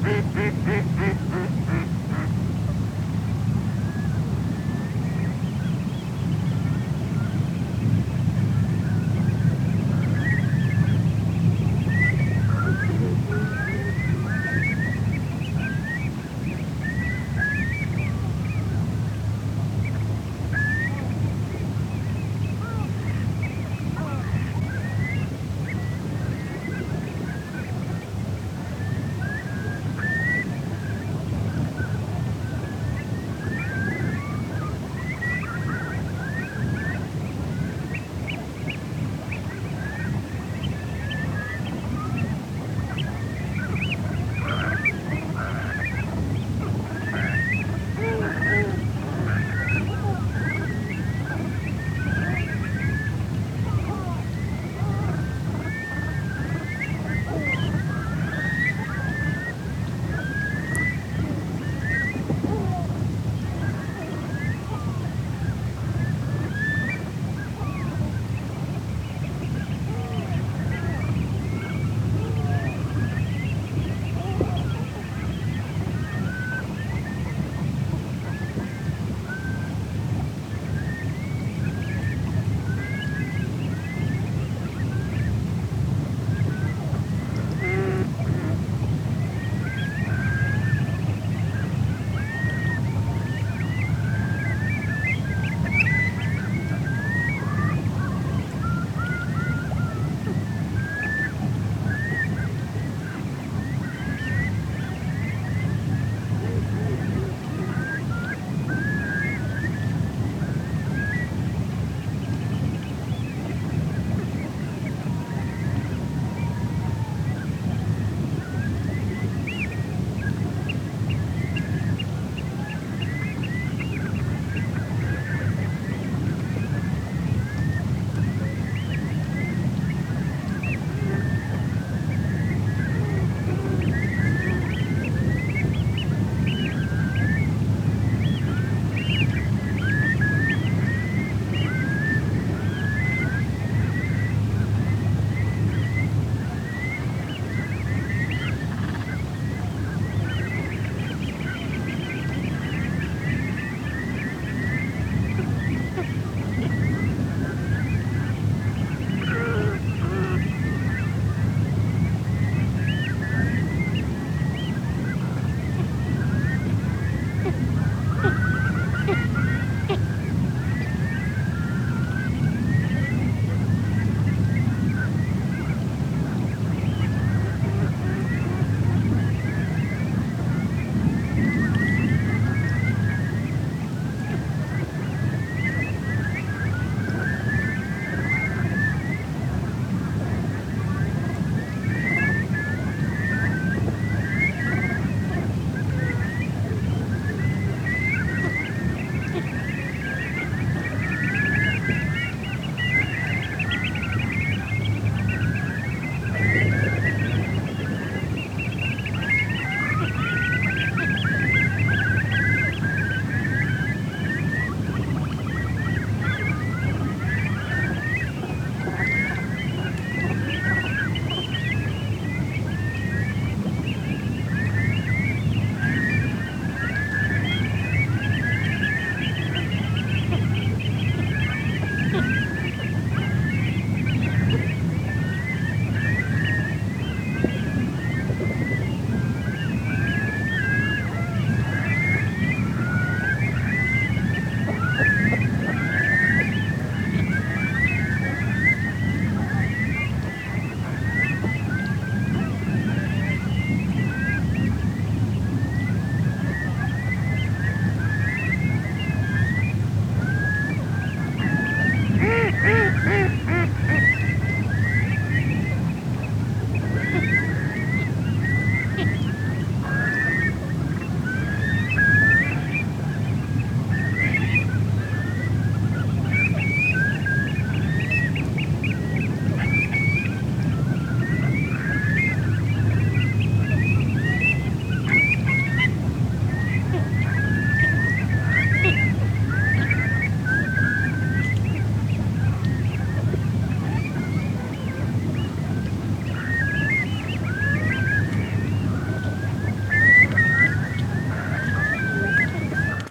Beep beep